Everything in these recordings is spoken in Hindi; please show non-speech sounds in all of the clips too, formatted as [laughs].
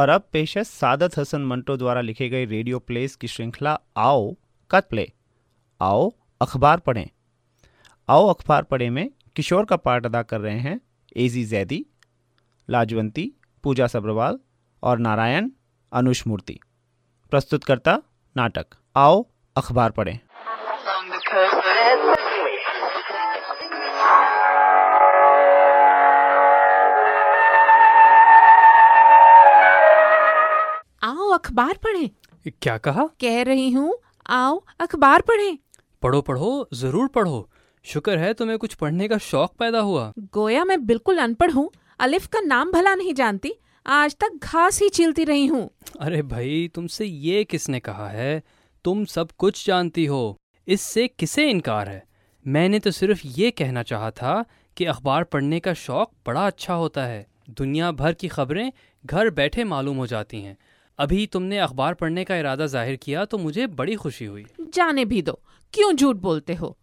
और अब पेश है सादत हसन मंटो द्वारा लिखे गए रेडियो प्लेस की श्रृंखला आओ कत प्ले। आओ अखबार पढ़ें। आओ अखबार पढ़ें में किशोर का पार्ट अदा कर रहे हैं एजी जैदी लाजवंती, पूजा सब्रवाल और नारायण अनुष मूर्ति प्रस्तुतकर्ता नाटक। आओ अखबार पढ़ें। अखबार पढ़ें। क्या कहा? कह रही हूँ आओ अखबार पढ़ें। पढ़ो पढ़ो ज़रूर पढ़ो। शुक्र है तुम्हें कुछ पढ़ने का शौक पैदा हुआ। गोया मैं बिल्कुल अनपढ़ हूँ। अलिफ का नाम भला नहीं जानती। आज तक घास ही छीलती रही हूँ। अरे भाई तुमसे ये किसने कहा है? तुम सब कुछ जानती हो। इससे किसे इनकार है? मैंने तो सिर्फ़ ये कहना चाहा था कि अखबार पढ़ने का शौक बड़ा अच्छा होता है। दुनिया भर की खबरें घर बैठे मालूम हो जाती हैं। अभी तुमने अखबार पढ़ने का इरादा ज़ाहिर किया तो मुझे बड़ी खुशी हुई। जाने भी दो। क्यों झूठ बोलते हो?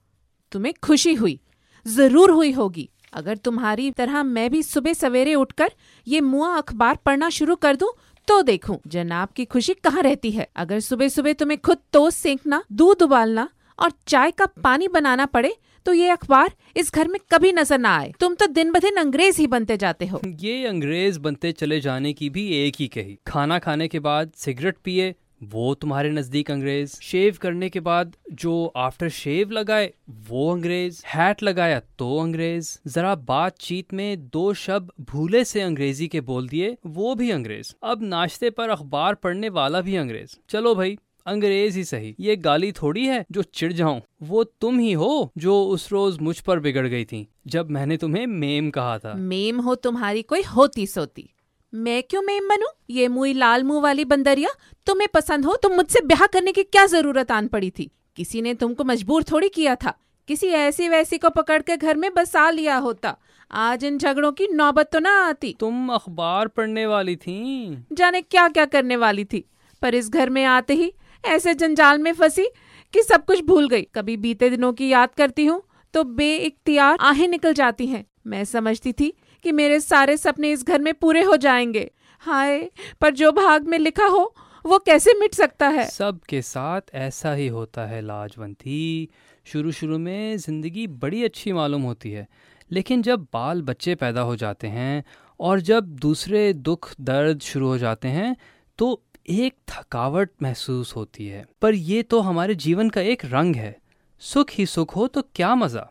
तुम्हें खुशी हुई। ज़रूर हुई होगी। अगर तुम्हारी तरह मैं भी सुबह सवेरे उठकर ये मुआ अखबार पढ़ना शुरू कर दूँ तो देखूँ, जनाब की खुशी कहाँ रहती है। अगर सुबह सुबह तुम्हें खुद टोस्ट सेंकना, दूध उबालना और चाय का पानी बनाना पड़े तो ये अखबार इस घर में कभी नज़र ना आए। तुम तो दिन ब दिन अंग्रेज़ ही बनते जाते हो। [laughs] ये अंग्रेज़ बनते चले जाने की भी एक ही कही। खाना खाने के बाद सिगरेट पिए, वो तुम्हारे नज़दीक अंग्रेज़। शेव करने के बाद जो आफ्टर शेव लगाए, वो अंग्रेज़। हैट लगाया तो अंग्रेज़। जरा बातचीत में दो शब्द भूले से अंग्रेज़ी के बोल दिए, वो भी अंग्रेज़। अब नाश्ते पर अखबार पढ़ने वाला भी अंग्रेज़। चलो भाई अंग्रेज़ ही सही। ये गाली थोड़ी है जो चिढ़ जाऊँ वो तुम ही हो जो उस रोज मुझ पर बिगड़ गई थी जब मैंने तुम्हें मेम कहा था। मेम हो तुम्हारी कोई होती सोती। मैं क्यों मेम बनूं? ये मुई लाल मुँह वाली बंदरिया तुम्हें पसंद हो तो मुझसे ब्याह करने की क्या ज़रूरत आन पड़ी थी? किसी ने तुमको मजबूर थोड़ी किया था। किसी ऐसी वैसी को पकड़ के घर में बसा लिया होता। आज इन झगड़ों की नौबत तो ना आती। तुम अखबार पढ़ने वाली थी। जाने क्या क्या करने वाली थी। पर इस घर में आते ही ऐसे जंजाल में फंसी कि सब कुछ भूल गई। कभी बीते दिनों की याद करती हूँ तो बे इख्तियार आहें निकल जाती हैं। मैं समझती थी कि मेरे सारे सपने इस घर में पूरे हो जाएँगे। हाय, पर जो भाग में लिखा हो, वो कैसे मिट सकता है? सबके साथ ऐसा ही होता है, लाजवंती। शुरू शुरू में ज़िंदगी बड़ी अच्छी मालूम होती है, लेकिन जब बाल बच्चे पैदा हो जाते हैं और जब दूसरे दुख, दर्द शुरू हो जाते हैं तो एक थकावट महसूस होती है पर ये तो हमारे जीवन का एक रंग है। सुख ही सुख हो तो क्या मज़ा?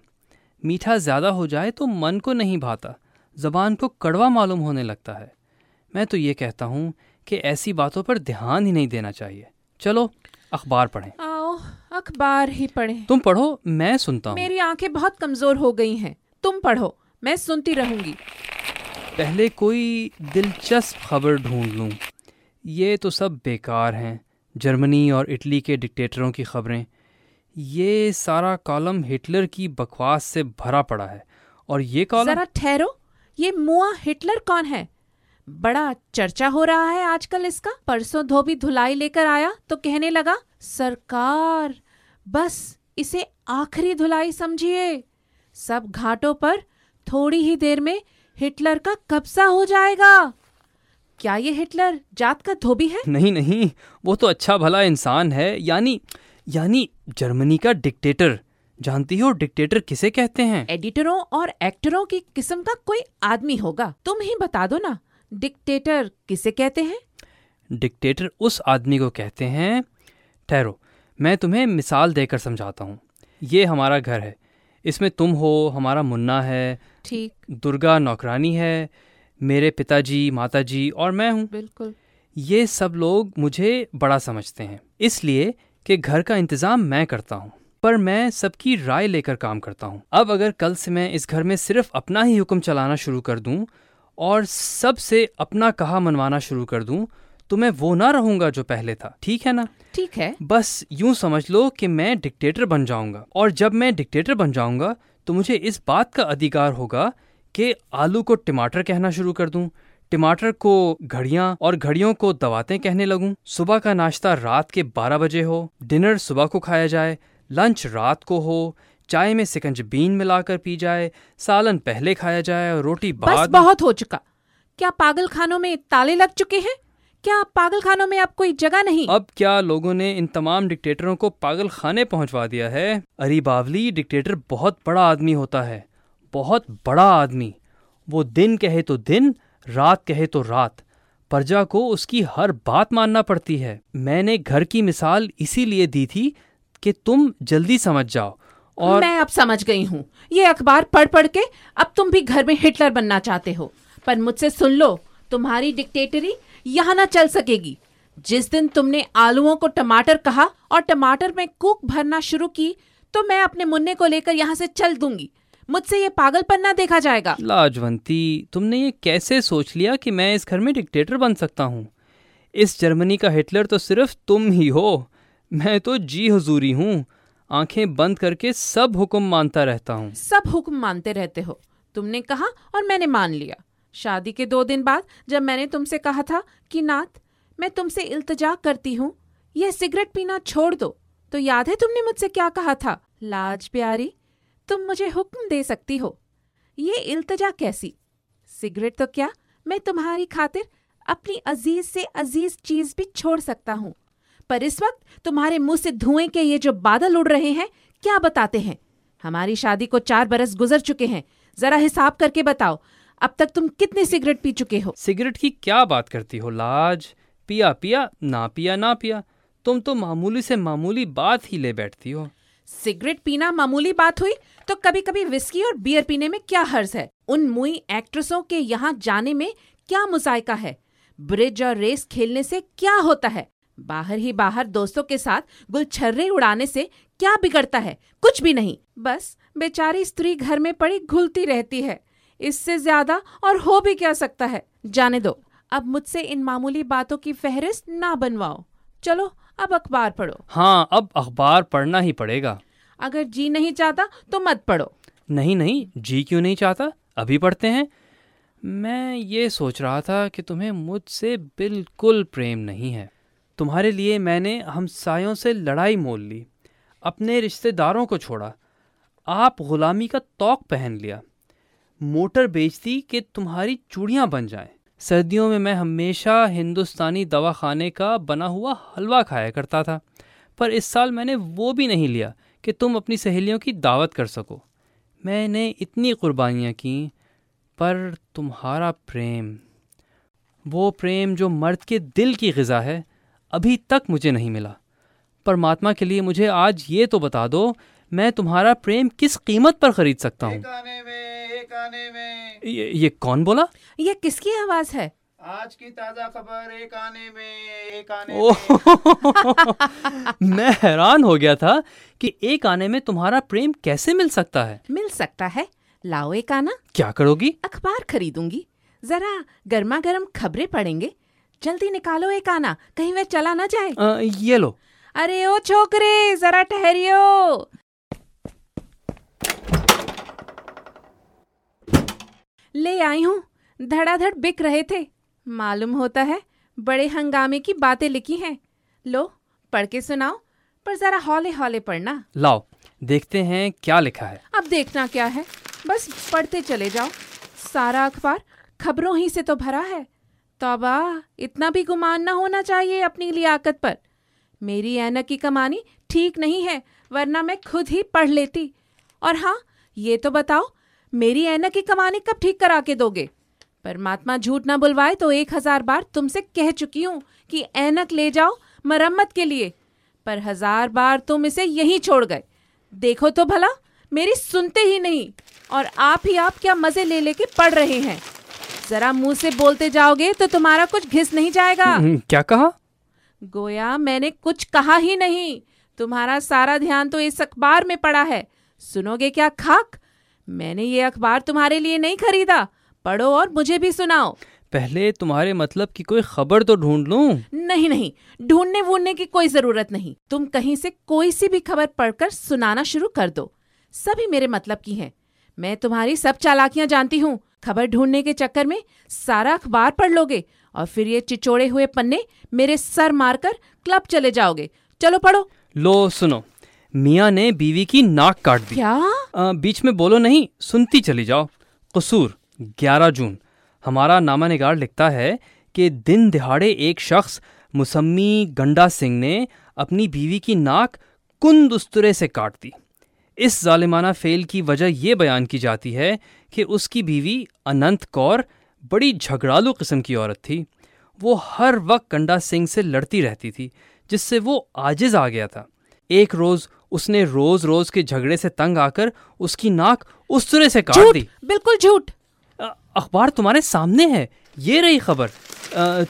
मीठा ज़्यादा हो जाए तो मन को नहीं भाता ज़बान को कड़वा मालूम होने लगता है। मैं तो ये कहता हूँ कि ऐसी बातों पर ध्यान ही नहीं देना चाहिए। चलो अखबार पढ़ें। आओ अखबार ही पढ़ें। तुम पढ़ो मैं सुनता हूँ। मेरी आँखें बहुत कमज़ोर हो गई हैं। तुम पढ़ो मैं सुनती रहूँगी। पहले कोई दिलचस्प खबर ढूंढ लूँ। ये तो सब बेकार हैं, जर्मनी और इटली के डिक्टेटरों की खबरें। ये सारा कॉलम हिटलर की बकवास से भरा पड़ा है, और ये कॉलम जरा ठहरो, ये मुआ हिटलर कौन है? बड़ा चर्चा हो रहा है आजकल इसका। परसों धोबी धुलाई लेकर आया तो कहने लगा, सरकार, बस इसे आखिरी धुलाई समझिए। सब घाटों पर थोड़ी ही देर में हिटलर का कब्जा हो जाएगा। क्या ये हिटलर जात का धोबी है? नहीं नहीं वो तो अच्छा भला इंसान है यानी यानी जर्मनी का डिक्टेटर। जानती हो डिक्टेटर किसे कहते हैं? एडिटरों और एक्टरों की किस्म का कोई आदमी होगा। तुम ही बता दो ना डिक्टेटर किसे कहते हैं? डिक्टेटर उस आदमी को कहते हैं ठहरो मैं तुम्हें मिसाल देकर समझाता हूँ। ये हमारा घर है। इसमें तुम हो हमारा मुन्ना है ठीक। दुर्गा नौकरानी है मेरे पिताजी माताजी और मैं हूँ। बिल्कुल। ये सब लोग मुझे बड़ा समझते हैं इसलिए कि घर का इंतज़ाम मैं करता हूँ पर मैं सबकी राय लेकर काम करता हूँ। अब अगर कल से मैं इस घर में सिर्फ़ अपना ही हुक्म चलाना शुरू कर दूँ और सबसे अपना कहा मनवाना शुरू कर दूँ तो मैं वो ना रहूँगा जो पहले था। ठीक है ना? ठीक है। बस यूँ समझ लो कि मैं डिक्टेटर बन जाऊँगा और जब मैं डिक्टेटर बन जाऊँगा तो मुझे इस बात का अधिकार होगा कि आलू को टमाटर कहना शुरू कर दूँ। टमाटर को घड़ियाँ और घड़ियों को दवातें कहने लगूं। सुबह का नाश्ता रात के 12 बजे हो। डिनर सुबह को खाया जाए। लंच रात को हो। चाय में सिकंज बीन मिलाकर पी जाए। सालन पहले खाया जाए और रोटी बाद बस बहुत हो चुका। क्या पागल खानों में ताले लग चुके हैं? क्या पागल खानों में अब कोई जगह नहीं? अब क्या लोगों ने इन तमाम डिक्टेटरों को पागल खाने पहुंचवा दिया है? अरे बावली डिक्टेटर बहुत बड़ा आदमी होता है। बहुत बड़ा आदमी। वो दिन कहे तो दिन, रात कहे तो रात। प्रजा को उसकी हर बात मानना पड़ती है। मैंने घर की मिसाल इसीलिए दी थी कि तुम जल्दी समझ जाओ और मैं अब समझ गई हूँ। ये अखबार पढ़ पढ़ के अब तुम भी घर में हिटलर बनना चाहते हो। पर मुझसे सुन लो, तुम्हारी डिक्टेटरी यहाँ ना चल सकेगी। जिस दिन तुमने आलुओं को टमाटर कहा और टमाटर में कूक भरना शुरू की तो मैं अपने मुन्ने को लेकर यहाँ से चल दूँगी। मुझसे ये पागलपन ना देखा जाएगा। लाजवंती तुमने ये कैसे सोच लिया कि मैं इस घर में डिक्टेटर बन सकता हूँ? इस जर्मनी का हिटलर तो सिर्फ़ तुम ही हो। मैं तो जी हजूरी हूँ। आँखें बंद करके सब हुक्म मानता रहता हूँ। सब हुक्म मानते रहते हो। तुमने कहा और मैंने मान लिया। शादी के दो दिन बाद जब मैंने तुमसे कहा था कि नाथ मैं तुमसे इल्तजा करती हूँ यह सिगरेट पीना छोड़ दो। तो याद है तुमने मुझसे क्या कहा था? लाज प्यारी तुम मुझे हुक्म दे सकती हो। ये इल्तजा कैसी? सिगरेट तो क्या मैं तुम्हारी खातिर अपनी अज़ीज़ से अज़ीज़ चीज़ भी छोड़ सकता हूँ? पर इस वक्त तुम्हारे मुँह से धुएँ के ये जो बादल उड़ रहे हैं, क्या बताते हैं? हमारी शादी को चार बरस गुजर चुके हैं। जरा हिसाब करके बताओ, अब तक तुम कितने सिगरेट पी चुके हो? सिगरेट की क्या बात करती हो लाज? पिया पिया, ना पिया ना पिया। तुम तो मामूली से मामूली बात ही ले बैठती हो। सिगरेट पीना मामूली बात हुई तो कभी कभी विस्की और बियर पीने में क्या हर्ज है? उन मुई एक्ट्रेसों के यहाँ जाने में क्या मुजायका है? ब्रिज और रेस खेलने से क्या होता है? बाहर ही बाहर दोस्तों के साथ गुलछर्रे उड़ाने से क्या बिगड़ता है? कुछ भी नहीं। बस बेचारी स्त्री घर में पड़ी घुलती रहती है। इससे ज़्यादा और हो भी क्या सकता है? जाने दो। अब मुझसे इन मामूली बातों की फहरिस्त ना बनवाओ। चलो अब अखबार पढ़ो। हाँ अब अखबार पढ़ना ही पड़ेगा। अगर जी नहीं चाहता तो मत पढ़ो। नहीं नहीं जी क्यों नहीं चाहता? अभी पढ़ते हैं। मैं ये सोच रहा था कि तुम्हें मुझसे बिल्कुल प्रेम नहीं है। तुम्हारे लिए मैंने हमसायों से लड़ाई मोल ली अपने रिश्तेदारों को छोड़ा आप गुलामी का तौक पहन लिया मोटर बेचती कि तुम्हारी चूड़ियाँ बन जाएँ। सर्दियों में मैं हमेशा हिंदुस्तानी दवा खाने का बना हुआ हलवा खाया करता था, पर इस साल मैंने वो भी नहीं लिया कि तुम अपनी सहेलियों की दावत कर सको। मैंने इतनी कुर्बानियाँ की, पर तुम्हारा प्रेम, वो प्रेम जो मर्द के दिल की गज़ा है, अभी तक मुझे नहीं मिला। परमात्मा के लिए मुझे आज ये तो बता दो, मैं तुम्हारा प्रेम किस कीमत पर खरीद सकता हूँ? ये, ये कौन बोला? ये किसकी आवाज़ है? आज की ताज़ा खबर एक आने में एक आने में। [laughs] मैं हैरान हो गया था कि एक आने में तुम्हारा प्रेम कैसे मिल सकता है। मिल सकता है? लाओ एक आना। क्या करोगी? अखबार खरीदूँगी। जरा गर्मा गर्म खबरें पढ़ेंगे। जल्दी निकालो एक आना। कहीं वह चला ना जाए। आ, ये लो। अरे ओ छोकरे जरा ठहरियो। ले आई हूँ। धड़ाधड़ बिक रहे थे। मालूम होता है बड़े हंगामे की बातें लिखी हैं। लो पढ़ के सुनाओ पर जरा हौले हौले पढ़ना। लाओ देखते हैं क्या लिखा है। अब देखना क्या है। बस पढ़ते चले जाओ। सारा अखबार खबरों ही से तो भरा है। तोबा इतना भी गुमान ना होना चाहिए अपनी लियाकत पर। मेरी ऐनक की कमानी ठीक नहीं है वरना मैं खुद ही पढ़ लेती। और हाँ ये तो बताओ मेरी ऐनक की कमानी कब ठीक करा के दोगे? परमात्मा झूठ ना बुलवाए तो एक हज़ार बार तुमसे कह चुकी हूँ कि ऐनक ले जाओ मरम्मत के लिए। पर हज़ार बार तुम इसे यहीं छोड़ गए। देखो तो भला मेरी सुनते ही नहीं और आप ही आप क्या मज़े ले लेके पढ़ रहे हैं। जरा मुँह से बोलते जाओगे तो तुम्हारा कुछ घिस नहीं जाएगा। हम्म, क्या कहा? गोया मैंने कुछ कहा ही नहीं। तुम्हारा सारा ध्यान तो इस अखबार में पड़ा है। सुनोगे क्या खाक? मैंने ये अखबार तुम्हारे लिए नहीं खरीदा। पढ़ो और मुझे भी सुनाओ। पहले तुम्हारे मतलब की कोई खबर तो ढूंढ लूँ? नहीं नहीं ढूँढने वूढने की कोई ज़रूरत नहीं। तुम कहीं से कोई सी भी खबर पढ़कर सुनाना शुरू कर दो। सभी मेरे मतलब की हैं। मैं तुम्हारी सब चालाकियाँ जानती हूँ। खबर ढूँढने के चक्कर में सारा अखबार पढ़ लोगे और फिर ये चिचोड़े हुए पन्ने मेरे सर मारकर क्लब चले जाओगे। चलो पढ़ो। लो सुनो। मियाँ ने बीवी की नाक काट दी। क्या? बीच में बोलो नहीं, सुनती चली जाओ। कसूर 11 जून। हमारा नामा निगार लिखता है कि दिन दिहाड़े एक शख्स, मुसम्मी गंडा सिंह ने अपनी बीवी की नाक कुंद उस्तरे से काट दी। इस जालिमाना फेल की वजह यह बयान की जाती है कि उसकी बीवी अनंत कौर बड़ी झगड़ालू किस्म की औरत थी। वो हर वक्त गंडा सिंह से लड़ती रहती थी, जिससे वो आजिज आ गया था। एक रोज उसने रोज रोज के झगड़े से तंग आकर उसकी नाक उस तरह से काट दी। बिल्कुल झूठ! अखबार तुम्हारे सामने है। ये रही खबर।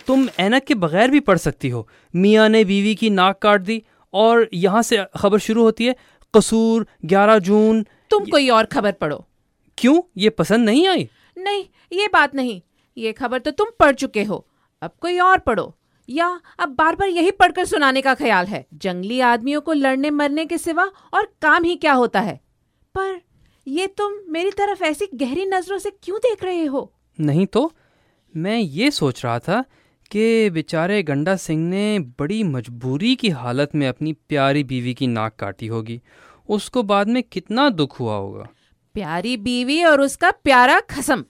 तुम ऐनक के बगैर भी पढ़ सकती हो। मियाँ ने बीवी की नाक काट दी और यहाँ से खबर शुरू होती है कसूर 11 जून। तुम कोई और खबर पढ़ो। क्यों? ये पसंद नहीं आई? नहीं ये बात नहीं। ये खबर तो तुम पढ़ चुके हो। अब कोई और पढ़ो। या अब बार बार यही पढ़कर सुनाने का ख्याल है। जंगली आदमियों को लड़ने मरने के सिवा और काम ही क्या होता है? पर ये तुम मेरी तरफ़ ऐसी गहरी नज़रों से क्यों देख रहे हो? नहीं तो मैं ये सोच रहा था कि बेचारे गंडा सिंह ने बड़ी मजबूरी की हालत में अपनी प्यारी बीवी की नाक काटी होगी। उसको बाद में कितना दुख हुआ होगा। प्यारी बीवी और उसका प्यारा खसम।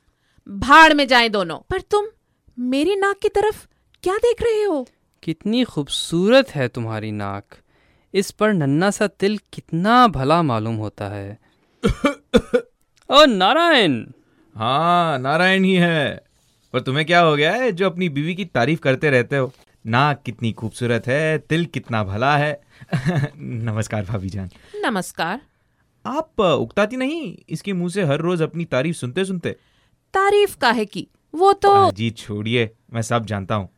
भाड़ में जाएँ दोनों। पर तुम मेरी नाक की तरफ़ क्या देख रहे हो? कितनी खूबसूरत है तुम्हारी नाक। इस पर नन्ना सा तिल कितना भला मालूम होता है। [coughs] ओ नारायण! हाँ नारायण ही है। पर तुम्हें क्या हो गया है जो अपनी बीवी की तारीफ़ करते रहते हो? नाक कितनी खूबसूरत है तिल कितना भला है। [laughs] नमस्कार भाभी जान। नमस्कार। आप उकताती नहीं? इसके मुँह से हर रोज अपनी तारीफ़ सुनते सुनते तारीफ़ काहे की? वो तो जी छोड़िए। मैं सब जानता हूँ।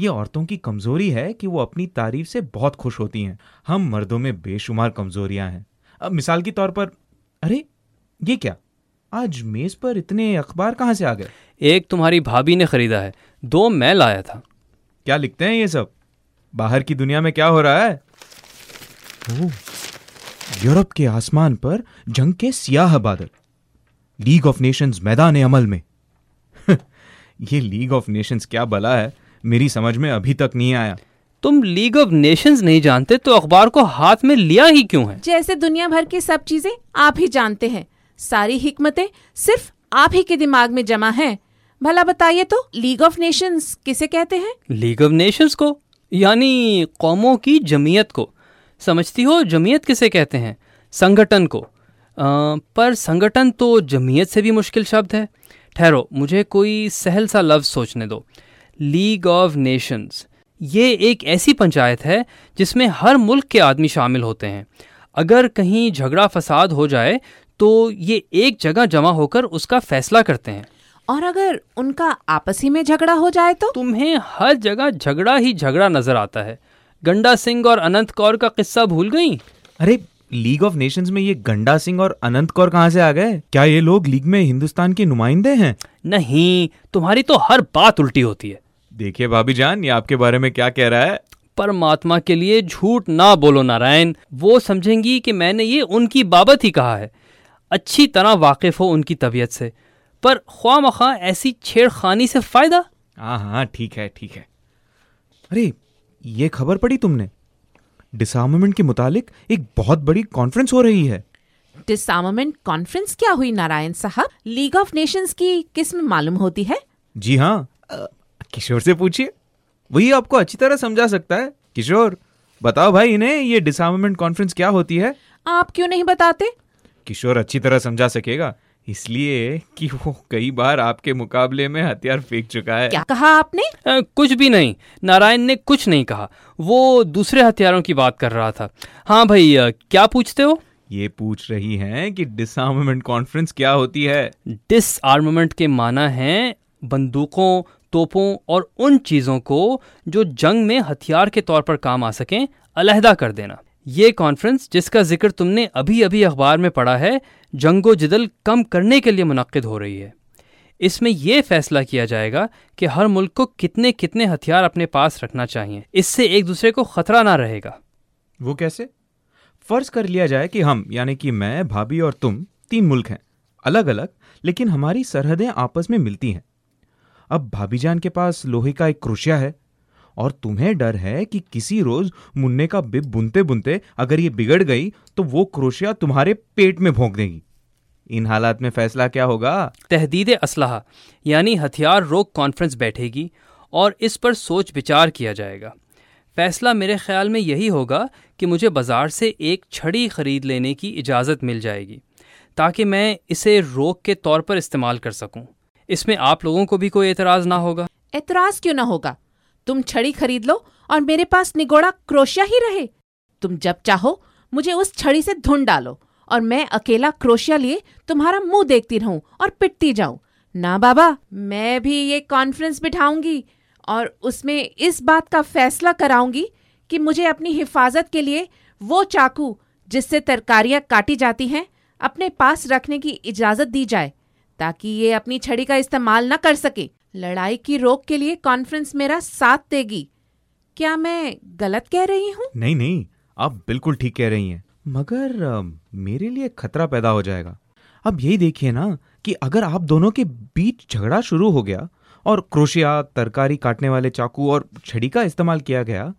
ये औरतों की कमज़ोरी है कि वो अपनी तारीफ़ से बहुत खुश होती हैं। हम मर्दों में बेशुमार कमजोरियाँ हैं। अब मिसाल के तौर पर अरे ये क्या? आज मेज पर इतने अखबार कहाँ से आ गए? एक तुम्हारी भाभी ने खरीदा है। दो मैं लाया था। क्या लिखते हैं ये सब? बाहर की दुनिया में क्या हो रहा है? यूरोप के आसमान पर जंग के सियाह बादल। लीग ऑफ़ नेशंस मैदान अमल में। [laughs] ये लीग ऑफ़ नेशंस क्या बला है? मेरी समझ में अभी तक नहीं आया। तुम लीग ऑफ़ नेशंस नहीं जानते तो अखबार को हाथ में लिया ही क्यों है? जैसे दुनिया भर की सब चीज़ें आप ही जानते हैं। सारी हिकमतें सिर्फ़ आप ही के दिमाग में जमा हैं। भला बताइए तो लीग ऑफ़ नेशंस किसे कहते हैं? लीग ऑफ़ नेशंस को यानी कौमों की जमीयत को। समझती हो जमीयत किसे कहते हैं? संगठन को। अ, पर संगठन तो जमीयत से भी मुश्किल शब्द है। ठहरो मुझे कोई सहल सा लफ्ज़ सोचने दो। लीग ऑफ़ नेशंस ये एक ऐसी पंचायत है जिसमें हर मुल्क के आदमी शामिल होते हैं। अगर कहीं झगड़ा फसाद हो जाए तो ये एक जगह जमा होकर उसका फैसला करते हैं। और अगर उनका आपसी में झगड़ा हो जाए तो? तुम्हें हर जगह झगड़ा ही झगड़ा नज़र आता है। गंडा सिंह और अनंत कौर का किस्सा भूल गई? अरे लीग ऑफ़ नेशंस में ये गंडा सिंह और अनंत कौर कहाँ से आ गए? क्या ये लोग लीग में हिंदुस्तान के नुमाइंदे हैं? नहीं तुम्हारी तो हर बात उल्टी होती है। देखिए भाभी जान ये आपके बारे में क्या कह रहा है? परमात्मा के लिए झूठ ना बोलो नारायण। वो समझेंगी कि मैंने ये उनकी बाबत ही कहा है। अच्छी तरह वाकिफ हो उनकी तबीयत से। पर ख्वा मखा ऐसी छेड़खानी से फ़ायदा? हाँ हाँ ठीक है ठीक है। अरे ये खबर पड़ी तुमने? डिसआर्मामेंट के मुतालिक एक बहुत बड़ी कॉन्फ्रेंस हो रही है। डिसआर्मामेंट कॉन्फ्रेंस क्या हुई नारायण साहब? लीग ऑफ़ नेशंस की किस्म मालूम होती है? जी हाँ। किशोर से पूछिए। वही आपको अच्छी तरह समझा सकता है। किशोर बताओ भाई इन्हें ये डिसआर्मामेंट कॉन्फ्रेंस क्या होती है? आप क्यों नहीं बताते? किशोर अच्छी तरह समझा सकेगा। इसलिए कि वो कई बार आपके मुकाबले में हथियार फेंक चुका है। क्या कहा आपने? अ, कुछ भी नहीं। नारायण ने कुछ नहीं कहा। वो दूसरे हथियारों की बात कर रहा था। हाँ भाई क्या पूछते हो? ये पूछ रही हैं कि डिसआर्मामेंट कॉन्फ्रेंस क्या होती है? डिसआर्मामेंट के माना है बंदूकों तोपों और उन चीज़ों को जो जंग में हथियार के तौर पर काम आ सकें, अलहदा कर देना। ये कॉन्फ्रेंस जिसका ज़िक्र तुमने अभी अभी अखबार में पढ़ा है जंगो जिदल कम करने के लिए मुनद हो रही है। इसमें यह फैसला किया जाएगा कि हर मुल्क को कितने कितने हथियार अपने पास रखना चाहिए। इससे एक दूसरे को खतरा ना रहेगा। वो कैसे? फ़र्ज़ कर लिया जाए कि हम, यानी कि मैं, भाभी और तुम, तीन मुल्क हैं। अलग अलग लेकिन हमारी सरहदें आपस में मिलती हैं। अब भाभी जान के पास लोहे का एक क्रोशिया है और तुम्हें डर है कि किसी रोज मुन्ने का बिब बुनते बुनते अगर ये बिगड़ गई तो वो क्रोशिया तुम्हारे पेट में भोंक देगी। इन हालात में फैसला क्या होगा? तहदीद असलाह, यानी हथियार रोक कॉन्फ्रेंस बैठेगी और इस पर सोच विचार किया जाएगा। फैसला मेरे ख्याल में यही होगा कि मुझे बाज़ार से एक छड़ी ख़रीद लेने की इजाज़त मिल जाएगी, ताकि मैं इसे रोक के तौर पर इस्तेमाल कर सकूँ। इसमें आप लोगों को भी कोई एतराज़ ना होगा। एतराज़ क्यों ना होगा? तुम छड़ी खरीद लो और मेरे पास निगोड़ा क्रोशिया ही रहे। तुम जब चाहो, मुझे उस छड़ी से धुन डालो और मैं अकेला क्रोशिया लिए तुम्हारा मुँह देखती रहूँ और पिटती जाऊँ। ना बाबा, मैं भी ये कॉन्फ्रेंस बिठाऊँगी और उसमें इस बात का फैसला कराऊँगी कि मुझे अपनी हिफाजत के लिए वो चाकू जिससे तरकारियाँ काटी जाती हैं, अपने पास रखने की इजाज़त दी जाए। ताकि ये अपनी छड़ी का इस्तेमाल न कर सके। लड़ाई की रोक के लिए कॉन्फ्रेंस मेरा साथ देगी। क्या मैं गलत कह रही हूँ? नहीं नहीं, आप बिल्कुल ठीक कह रही हैं। मगर मेरे लिए खतरा पैदा हो जाएगा। अब यही देखिए ना कि अगर आप दोनों के बीच झगड़ा शुरू हो गया और क्रोशिया, तरकारी काटने वाले चाकू और छड़ी का इस्तेमाल किया गया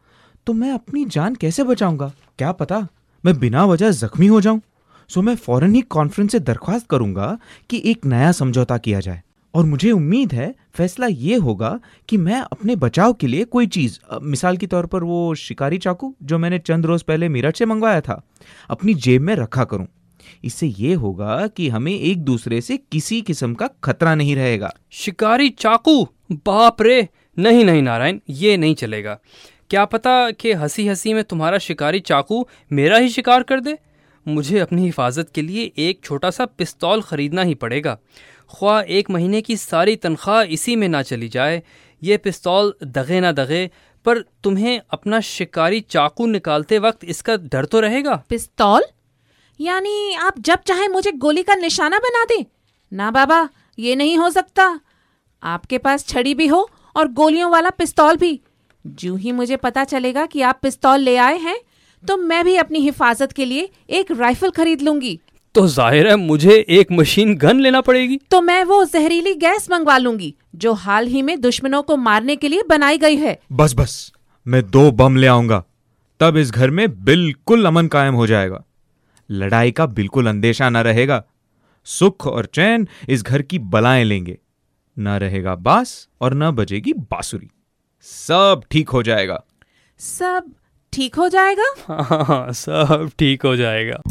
तो मैं अपनी जान कैसे बचाऊँगा? क्या पता मैं बिना वजह जख्मी हो जाऊँ? सो मैं फ़ौरन ही कॉन्फ्रेंस से दरख्वास्त करूँगा कि एक नया समझौता किया जाए। और मुझे उम्मीद है, फैसला ये होगा कि मैं अपने बचाव के लिए कोई चीज़ मिसाल के तौर पर वो शिकारी चाकू जो मैंने चंद रोज पहले मीरठ से मंगवाया था, अपनी जेब में रखा करूँ। इससे ये होगा कि हमें एक दूसरे से किसी किस्म का खतरा नहीं रहेगा। शिकारी चाकू? बाप रे! नहीं नहीं, नारायण, ये नहीं चलेगा। क्या पता कि हँसी हँसी में तुम्हारा शिकारी चाकू मेरा ही शिकार कर दे? मुझे अपनी हिफाजत के लिए एक छोटा सा पिस्तौल खरीदना ही पड़ेगा। ख्वाह, एक महीने की सारी तनख्वाह इसी में ना चली जाए। ये पिस्तौल दगे ना दगे, पर तुम्हें अपना शिकारी चाकू निकालते वक्त इसका डर तो रहेगा? पिस्तौल? यानी आप जब चाहे मुझे गोली का निशाना बना दें। ना बाबा, ये नहीं हो सकता। आपके पास छड़ी भी हो और गोलियों वाला पिस्तौल भी। जो ही मुझे पता चलेगा कि आप पिस्तौल ले आए हैं तो मैं भी अपनी हिफाजत के लिए एक राइफल खरीद लूँगी। तो ज़ाहिर है मुझे एक मशीन गन लेना पड़ेगी। तो मैं वो जहरीली गैस मंगवा लूँगी जो हाल ही में दुश्मनों को मारने के लिए बनाई गई है। बस बस मैं दो बम ले आऊँगा। तब इस घर में बिल्कुल अमन कायम हो जाएगा। लड़ाई का बिल्कुल अंदेशा न रहेगा। सुख और चैन इस घर की बलाएँ लेंगे। न रहेगा बास और न बजेगी बांसुरी। सब ठीक हो जाएगा। सब ठीक हो जाएगा? हाँ सब ठीक हो जाएगा।